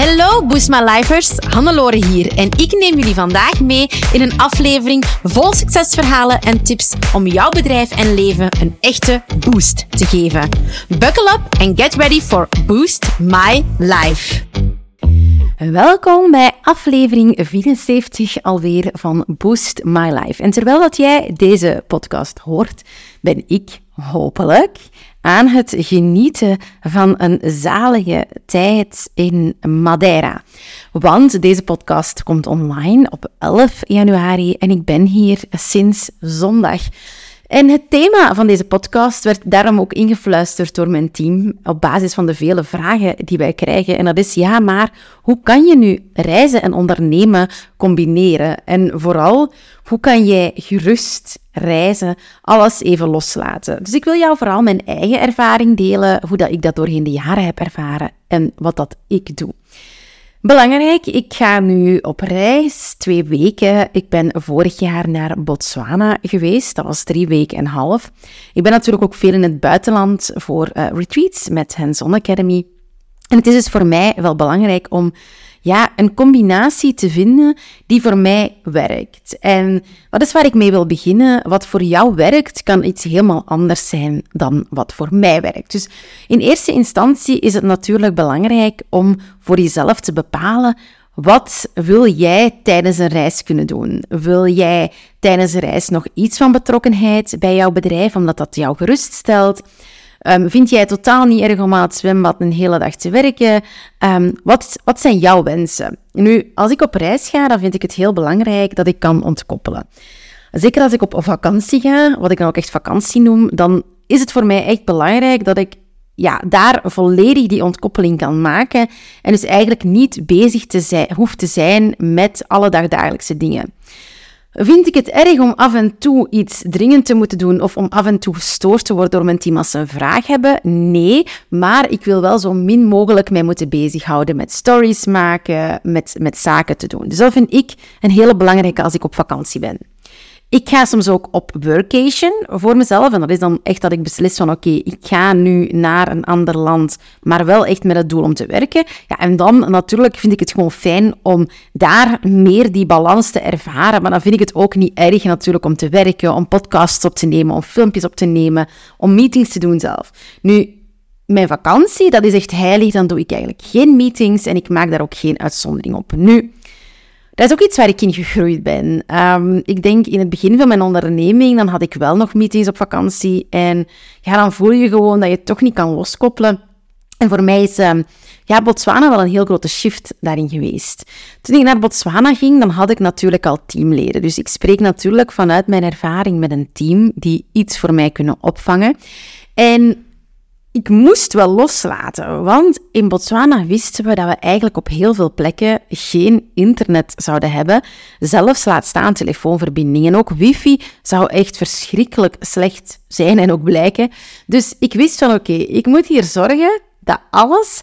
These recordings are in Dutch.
Hallo Boost My Lifers, Hannelore hier en ik neem jullie vandaag mee in een aflevering vol succesverhalen en tips om jouw bedrijf en leven een echte boost te geven. Buckle up and get ready for Boost My Life. Welkom bij aflevering 74 alweer van Boost My Life. En terwijl dat jij deze podcast hoort, ben ik hopelijk aan het genieten van een zalige tijd in Madeira. Want deze podcast komt online op 11 januari en ik ben hier sinds zondag. En het thema van deze podcast werd daarom ook ingefluisterd door mijn team op basis van de vele vragen die wij krijgen. En dat is ja, maar hoe kan je nu reizen en ondernemen combineren? En vooral, hoe kan jij gerust reizen, alles even loslaten? Dus ik wil jou vooral mijn eigen ervaring delen, hoe dat ik dat doorheen de jaren heb ervaren en wat dat ik doe. Belangrijk, ik ga nu op reis, twee weken. Ik ben vorig jaar naar Botswana geweest, dat was drie weken en een half. Ik ben natuurlijk ook veel in het buitenland voor uh, retreats met Hands Academy. En het is dus voor mij wel belangrijk om ja, een combinatie te vinden die voor mij werkt. En wat is waar ik mee wil beginnen? Wat voor jou werkt, kan iets helemaal anders zijn dan wat voor mij werkt. Dus in eerste instantie is het natuurlijk belangrijk om voor jezelf te bepalen wat wil jij tijdens een reis kunnen doen? Wil jij tijdens een reis nog iets van betrokkenheid bij jouw bedrijf, omdat dat jou geruststelt? Um, vind jij totaal niet erg om aan het zwembad een hele dag te werken? Um, wat, wat zijn jouw wensen? Nu, als ik op reis ga, dan vind ik het heel belangrijk dat ik kan ontkoppelen. Zeker als ik op vakantie ga, wat ik dan ook echt vakantie noem, dan is het voor mij echt belangrijk dat ik ja, daar volledig die ontkoppeling kan maken en dus eigenlijk niet bezig te zijn, hoeft te zijn met alle dagdagelijkse dingen. Vind ik het erg om af en toe iets dringend te moeten doen of om af en toe gestoord te worden door mijn team als een vraag hebben? Nee, maar ik wil wel zo min mogelijk mij moeten bezighouden met stories maken, met, met zaken te doen. Dus dat vind ik een hele belangrijke als ik op vakantie ben. Ik ga soms ook op workation voor mezelf. En dat is dan echt dat ik beslis van oké, ik ga nu naar een ander land, maar wel echt met het doel om te werken. Ja, en dan natuurlijk vind ik het gewoon fijn om daar meer die balans te ervaren. Maar dan vind ik het ook niet erg natuurlijk om te werken, om podcasts op te nemen, om filmpjes op te nemen, om meetings te doen zelf. Nu, mijn vakantie, dat is echt heilig. Dan doe ik eigenlijk geen meetings en ik maak daar ook geen uitzondering op. Nu, dat is ook iets waar ik in gegroeid ben. Um, ik denk in het begin van mijn onderneming, dan had ik wel nog meetings op vakantie. En ja, dan voel je gewoon dat je het toch niet kan loskoppelen. En voor mij is um, ja, Botswana wel een heel grote shift daarin geweest. Toen ik naar Botswana ging, dan had ik natuurlijk al teamleden. Dus ik spreek natuurlijk vanuit mijn ervaring met een team die iets voor mij kunnen opvangen. En ik moest wel loslaten, want in Botswana wisten we dat we eigenlijk op heel veel plekken geen internet zouden hebben. Zelfs laat staan telefoonverbinding. En ook wifi zou echt verschrikkelijk slecht zijn en ook blijken. Dus ik wist van oké, ik moet hier zorgen dat alles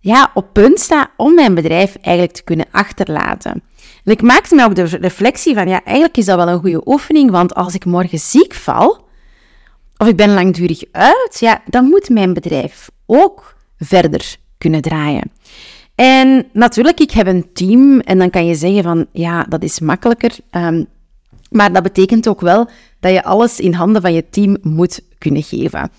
ja, op punt staat om mijn bedrijf eigenlijk te kunnen achterlaten. En ik maakte me ook de reflectie van ja, eigenlijk is dat wel een goede oefening, want als ik morgen ziek val of ik ben langdurig uit, ja, dan moet mijn bedrijf ook verder kunnen draaien. En natuurlijk, ik heb een team en dan kan je zeggen van, ja, dat is makkelijker. Um, maar dat betekent ook wel dat je alles in handen van je team moet kunnen geven.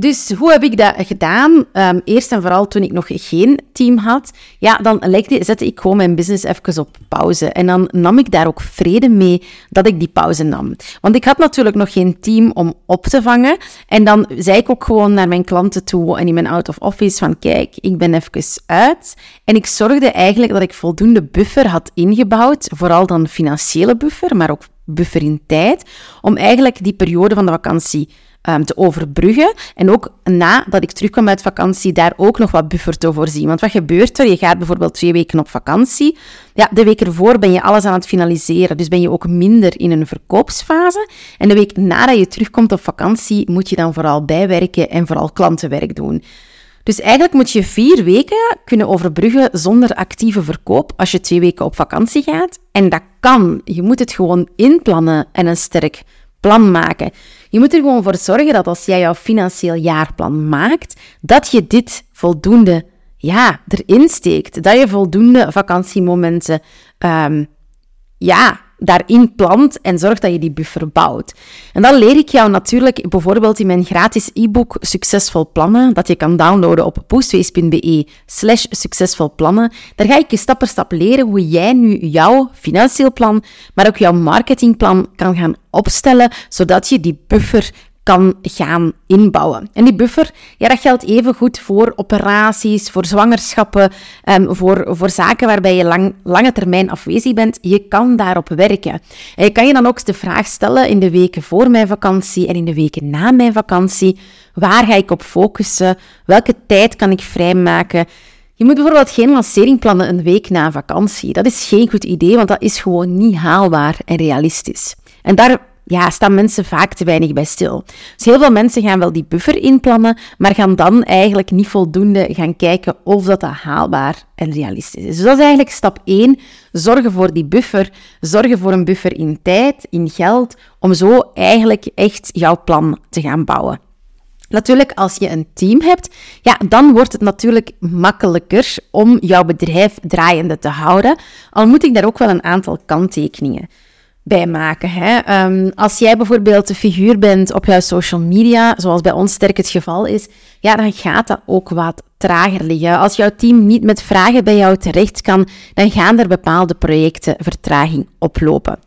Dus hoe heb ik dat gedaan? Um, eerst en vooral toen ik nog geen team had. Ja, dan legde, zette ik gewoon mijn business even op pauze. En dan nam ik daar ook vrede mee dat ik die pauze nam. Want ik had natuurlijk nog geen team om op te vangen. En dan zei ik ook gewoon naar mijn klanten toe en in mijn out of office van kijk, ik ben even uit. En ik zorgde eigenlijk dat ik voldoende buffer had ingebouwd. Vooral dan financiële buffer, maar ook buffer in tijd. Om eigenlijk die periode van de vakantie um, te overbruggen. En ook nadat ik terugkwam uit vakantie, daar ook nog wat buffer te voorzien. Want wat gebeurt er? Je gaat bijvoorbeeld twee weken op vakantie. Ja, de week ervoor ben je alles aan het finaliseren. Dus ben je ook minder in een verkoopsfase. En de week nadat je terugkomt op vakantie, moet je dan vooral bijwerken en vooral klantenwerk doen. Dus eigenlijk moet je vier weken kunnen overbruggen zonder actieve verkoop als je twee weken op vakantie gaat. En dat kan. Je moet het gewoon inplannen en een sterk plan maken. Je moet er gewoon voor zorgen dat als jij jouw financieel jaarplan maakt, dat je dit voldoende ja, erin steekt. Dat je voldoende vakantiemomenten um, ja, daarin plant en zorgt dat je die buffer bouwt. En dat leer ik jou natuurlijk bijvoorbeeld in mijn gratis e-book Succesvol Plannen, dat je kan downloaden op boostways.be slash succesvol plannen. Daar ga ik je stap per stap leren hoe jij nu jouw financieel plan, maar ook jouw marketingplan kan gaan opstellen, zodat je die buffer kan gaan inbouwen. En die buffer, ja, dat geldt even goed voor operaties, voor zwangerschappen, um, voor, voor zaken waarbij je lang, lange termijn afwezig bent. Je kan daarop werken. En je kan je dan ook de vraag stellen in de weken voor mijn vakantie en in de weken na mijn vakantie, waar ga ik op focussen? Welke tijd kan ik vrijmaken? Je moet bijvoorbeeld geen lancering plannen een week na vakantie. Dat is geen goed idee, want dat is gewoon niet haalbaar en realistisch. En daar ja, staan mensen vaak te weinig bij stil. Dus heel veel mensen gaan wel die buffer inplannen, maar gaan dan eigenlijk niet voldoende gaan kijken of dat, dat haalbaar en realistisch is. Dus dat is eigenlijk stap 1. Zorgen voor die buffer. Zorgen voor een buffer in tijd, in geld, om zo eigenlijk echt jouw plan te gaan bouwen. Natuurlijk, als je een team hebt, ja, dan wordt het natuurlijk makkelijker om jouw bedrijf draaiende te houden. Al moet ik daar ook wel een aantal kanttekeningen bij maken. Hè? Ehm, als jij bijvoorbeeld de figuur bent op jouw social media, zoals bij ons sterk het geval is, ja, dan gaat dat ook wat trager liggen. Als jouw team niet met vragen bij jou terecht kan, dan gaan er bepaalde projecten vertraging oplopen.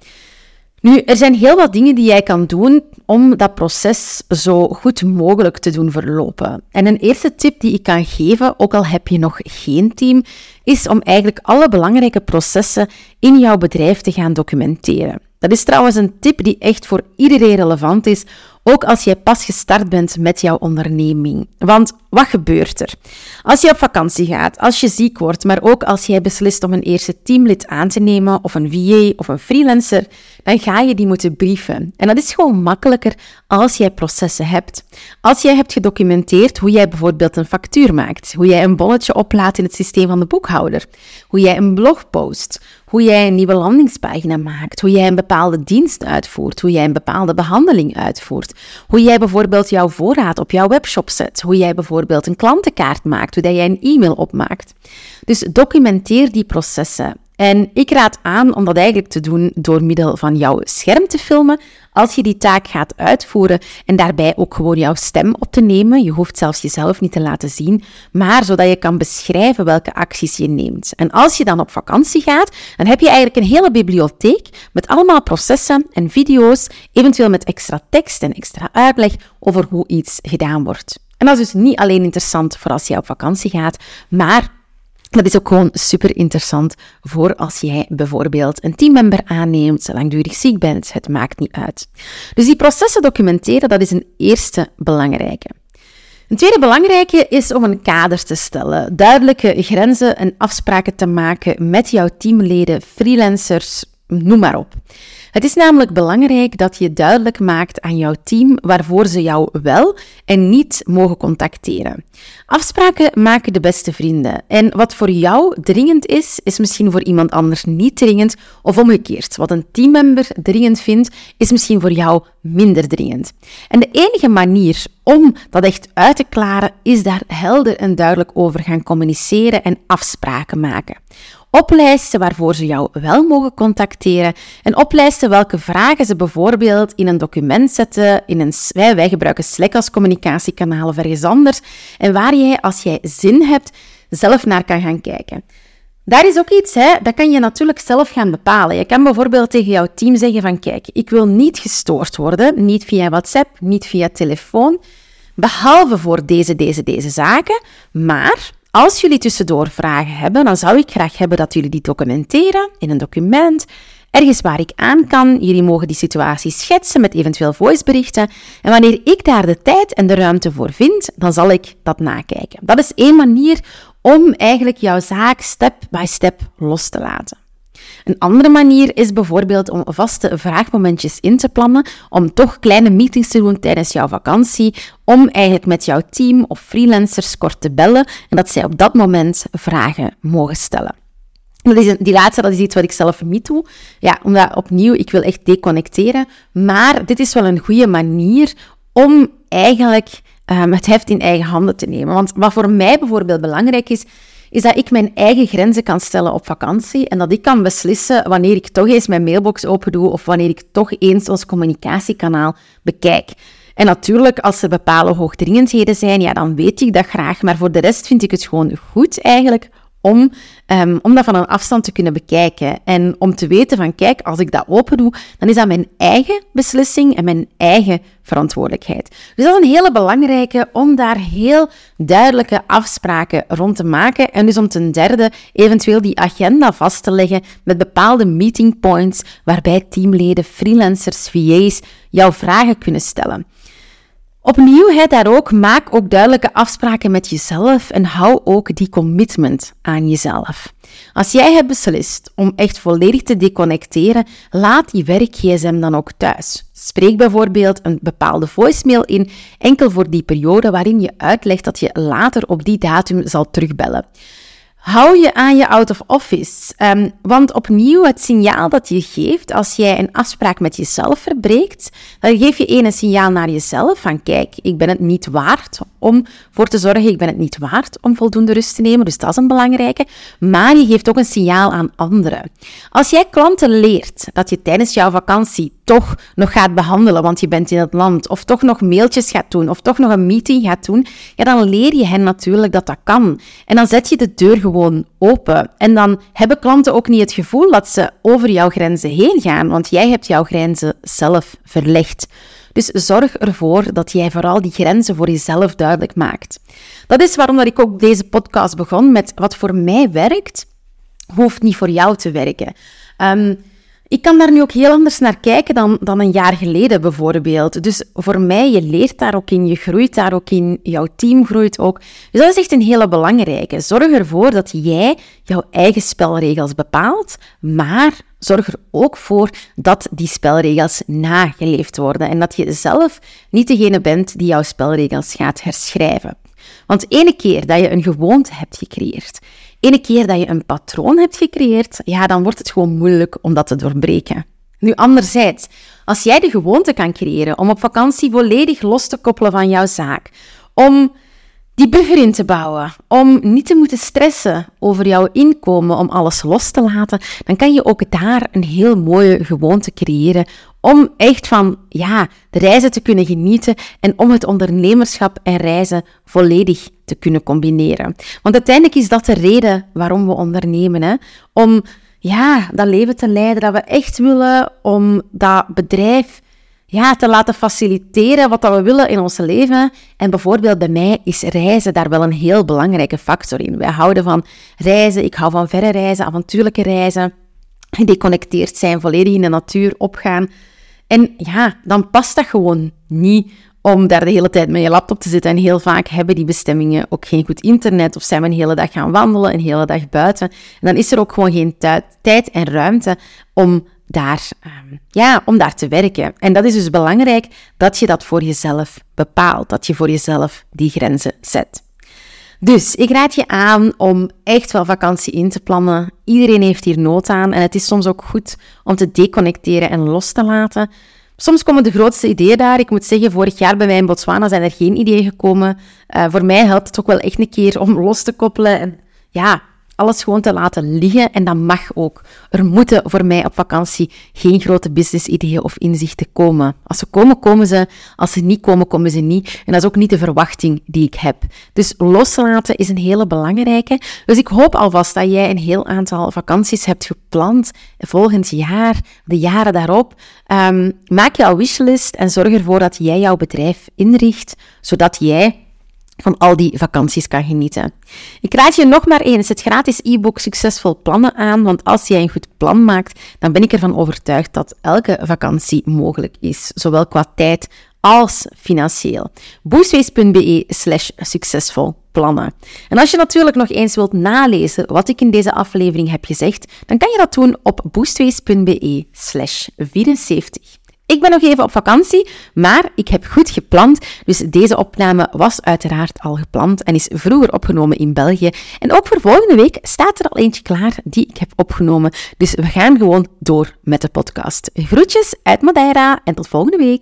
Nu, er zijn heel wat dingen die jij kan doen om dat proces zo goed mogelijk te doen verlopen. En een eerste tip die ik kan geven, ook al heb je nog geen team, is om eigenlijk alle belangrijke processen in jouw bedrijf te gaan documenteren. Dat is trouwens een tip die echt voor iedereen relevant is, ook als jij pas gestart bent met jouw onderneming. Want wat gebeurt er? Als je op vakantie gaat, als je ziek wordt, maar ook als jij beslist om een eerste teamlid aan te nemen, of een VA of een freelancer, dan ga je die moeten brieven. En dat is gewoon makkelijker als jij processen hebt. Als jij hebt gedocumenteerd hoe jij bijvoorbeeld een factuur maakt, hoe jij een bonnetje oplaat in het systeem van de boekhouder, hoe jij een blog post, hoe jij een nieuwe landingspagina maakt, hoe jij een bepaalde dienst uitvoert, hoe jij een bepaalde behandeling uitvoert, hoe jij bijvoorbeeld jouw voorraad op jouw webshop zet, hoe jij bijvoorbeeld een klantenkaart maakt, hoe jij een e-mail opmaakt. Dus documenteer die processen. En ik raad aan om dat eigenlijk te doen door middel van jouw scherm te filmen als je die taak gaat uitvoeren en daarbij ook gewoon jouw stem op te nemen. Je hoeft zelfs jezelf niet te laten zien, maar zodat je kan beschrijven welke acties je neemt. En als je dan op vakantie gaat, dan heb je eigenlijk een hele bibliotheek met allemaal processen en video's, eventueel met extra tekst en extra uitleg over hoe iets gedaan wordt. En dat is dus niet alleen interessant voor als je op vakantie gaat, maar dat is ook gewoon super interessant voor als jij bijvoorbeeld een teammember aanneemt, langdurig ziek bent, het maakt niet uit. Dus die processen documenteren, dat is een eerste belangrijke. Een tweede belangrijke is om een kader te stellen, duidelijke grenzen en afspraken te maken met jouw teamleden, freelancers, noem maar op. Het is namelijk belangrijk dat je duidelijk maakt aan jouw team waarvoor ze jou wel en niet mogen contacteren. Afspraken maken de beste vrienden. En wat voor jou dringend is, is misschien voor iemand anders niet dringend of omgekeerd. Wat een teammember dringend vindt, is misschien voor jou minder dringend. En de enige manier om dat echt uit te klaren, is daar helder en duidelijk over gaan communiceren en afspraken maken oplijsten waarvoor ze jou wel mogen contacteren en oplijsten welke vragen ze bijvoorbeeld in een document zetten. In een, wij, wij gebruiken Slack als communicatiekanaal of ergens anders en waar jij, als jij zin hebt, zelf naar kan gaan kijken. Daar is ook iets, hè, dat kan je natuurlijk zelf gaan bepalen. Je kan bijvoorbeeld tegen jouw team zeggen van kijk, ik wil niet gestoord worden, niet via WhatsApp, niet via telefoon, behalve voor deze, deze, deze zaken, maar als jullie tussendoor vragen hebben, dan zou ik graag hebben dat jullie die documenteren in een document, ergens waar ik aan kan. Jullie mogen die situatie schetsen met eventueel voiceberichten. En wanneer ik daar de tijd en de ruimte voor vind, dan zal ik dat nakijken. Dat is één manier om eigenlijk jouw zaak step by step los te laten. Een andere manier is bijvoorbeeld om vaste vraagmomentjes in te plannen, om toch kleine meetings te doen tijdens jouw vakantie, om eigenlijk met jouw team of freelancers kort te bellen en dat zij op dat moment vragen mogen stellen. Dat is die laatste, dat is iets wat ik zelf niet doe. Ja, omdat opnieuw, ik wil echt deconnecteren. Maar dit is wel een goede manier om eigenlijk um, het heft in eigen handen te nemen. Want wat voor mij bijvoorbeeld belangrijk is, is dat ik mijn eigen grenzen kan stellen op vakantie en dat ik kan beslissen wanneer ik toch eens mijn mailbox open doe of wanneer ik toch eens ons communicatiekanaal bekijk. En natuurlijk, als er bepaalde hoogdringendheden zijn, ja, dan weet ik dat graag. Maar voor de rest vind ik het gewoon goed eigenlijk om, um, om dat van een afstand te kunnen bekijken. En om te weten van, kijk, als ik dat open doe, dan is dat mijn eigen beslissing en mijn eigen verantwoordelijkheid. Dus dat is een hele belangrijke om daar heel duidelijke afspraken rond te maken. En dus om ten derde eventueel die agenda vast te leggen met bepaalde meeting points waarbij teamleden, freelancers, VA's jouw vragen kunnen stellen. Opnieuw, daar ook, maak ook duidelijke afspraken met jezelf en hou ook die commitment aan jezelf. Als jij hebt beslist om echt volledig te deconnecteren, laat die werk-gsm dan ook thuis. Spreek bijvoorbeeld een bepaalde voicemail in, enkel voor die periode waarin je uitlegt dat je later op die datum zal terugbellen. Hou je aan je out of office. Um, want opnieuw, het signaal dat je geeft als jij een afspraak met jezelf verbreekt, dan geef je een signaal naar jezelf van kijk, ik ben het niet waard om voor te zorgen, ik ben het niet waard om voldoende rust te nemen, dus dat is een belangrijke. Maar je geeft ook een signaal aan anderen. Als jij klanten leert dat je tijdens jouw vakantie toch nog gaat behandelen, want je bent in het land, of toch nog mailtjes gaat doen, of toch nog een meeting gaat doen, ja, dan leer je hen natuurlijk dat dat kan. En dan zet je de deur gewoon open. En dan hebben klanten ook niet het gevoel dat ze over jouw grenzen heen gaan, want jij hebt jouw grenzen zelf verlegd. Dus zorg ervoor dat jij vooral die grenzen voor jezelf duidelijk maakt. Dat is waarom dat ik ook deze podcast begon met wat voor mij werkt, hoeft niet voor jou te werken. Um, ik kan daar nu ook heel anders naar kijken dan, dan een jaar geleden bijvoorbeeld. Dus voor mij, je leert daar ook in, je groeit daar ook in, jouw team groeit ook. Dus dat is echt een hele belangrijke. Zorg ervoor dat jij jouw eigen spelregels bepaalt, maar zorg er ook voor dat die spelregels nageleefd worden en dat je zelf niet degene bent die jouw spelregels gaat herschrijven. Want ene keer dat je een gewoonte hebt gecreëerd, ene keer dat je een patroon hebt gecreëerd, ja, dan wordt het gewoon moeilijk om dat te doorbreken. Nu, anderzijds, als jij de gewoonte kan creëren om op vakantie volledig los te koppelen van jouw zaak, om die buffer in te bouwen, om niet te moeten stressen over jouw inkomen, om alles los te laten, dan kan je ook daar een heel mooie gewoonte creëren om echt van ja, de reizen te kunnen genieten en om het ondernemerschap en reizen volledig te kunnen combineren. Want uiteindelijk is dat de reden waarom we ondernemen, hè? om ja, dat leven te leiden dat we echt willen, om dat bedrijf ja, te laten faciliteren wat dat we willen in ons leven. En bijvoorbeeld bij mij is reizen daar wel een heel belangrijke factor in. Wij houden van reizen, ik hou van verre reizen, avontuurlijke reizen, gedeconnecteerd zijn, volledig in de natuur opgaan. En ja, dan past dat gewoon niet om daar de hele tijd met je laptop te zitten. En heel vaak hebben die bestemmingen ook geen goed internet of zijn we een hele dag gaan wandelen, een hele dag buiten. En dan is er ook gewoon geen tijd en ruimte om daar, um, ja, om daar te werken. En dat is dus belangrijk dat je dat voor jezelf bepaalt, dat je voor jezelf die grenzen zet. Dus ik raad je aan om echt wel vakantie in te plannen. Iedereen heeft hier nood aan en het is soms ook goed om te deconnecteren en los te laten. Soms komen de grootste ideeën daar. Ik moet zeggen, vorig jaar bij mij in Botswana zijn er geen ideeën gekomen. Uh, voor mij helpt het ook wel echt een keer om los te koppelen en ja, alles gewoon te laten liggen. En dat mag ook. Er moeten voor mij op vakantie geen grote business-ideeën of inzichten komen. Als ze komen, komen ze. Als ze niet komen, komen ze niet. En dat is ook niet de verwachting die ik heb. Dus loslaten is een hele belangrijke. Dus ik hoop alvast dat jij een heel aantal vakanties hebt gepland volgend jaar, de jaren daarop. Um, maak jouw wishlist en zorg ervoor dat jij jouw bedrijf inricht, zodat jij van al die vakanties kan genieten. Ik raad je nog maar eens het gratis e-book Succesvol Plannen aan, want als jij een goed plan maakt, dan ben ik ervan overtuigd dat elke vakantie mogelijk is, zowel qua tijd als financieel. boostways.be slash succesvol plannen. En als je natuurlijk nog eens wilt nalezen wat ik in deze aflevering heb gezegd, dan kan je dat doen op boostways.be slash 74. Ik ben nog even op vakantie, maar ik heb goed gepland. Dus deze opname was uiteraard al gepland en is vroeger opgenomen in België. En ook voor volgende week staat er al eentje klaar die ik heb opgenomen. Dus we gaan gewoon door met de podcast. Groetjes uit Madeira en tot volgende week.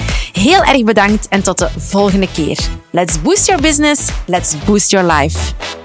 Heel erg bedankt en tot de volgende keer. Let's boost your business, let's boost your life.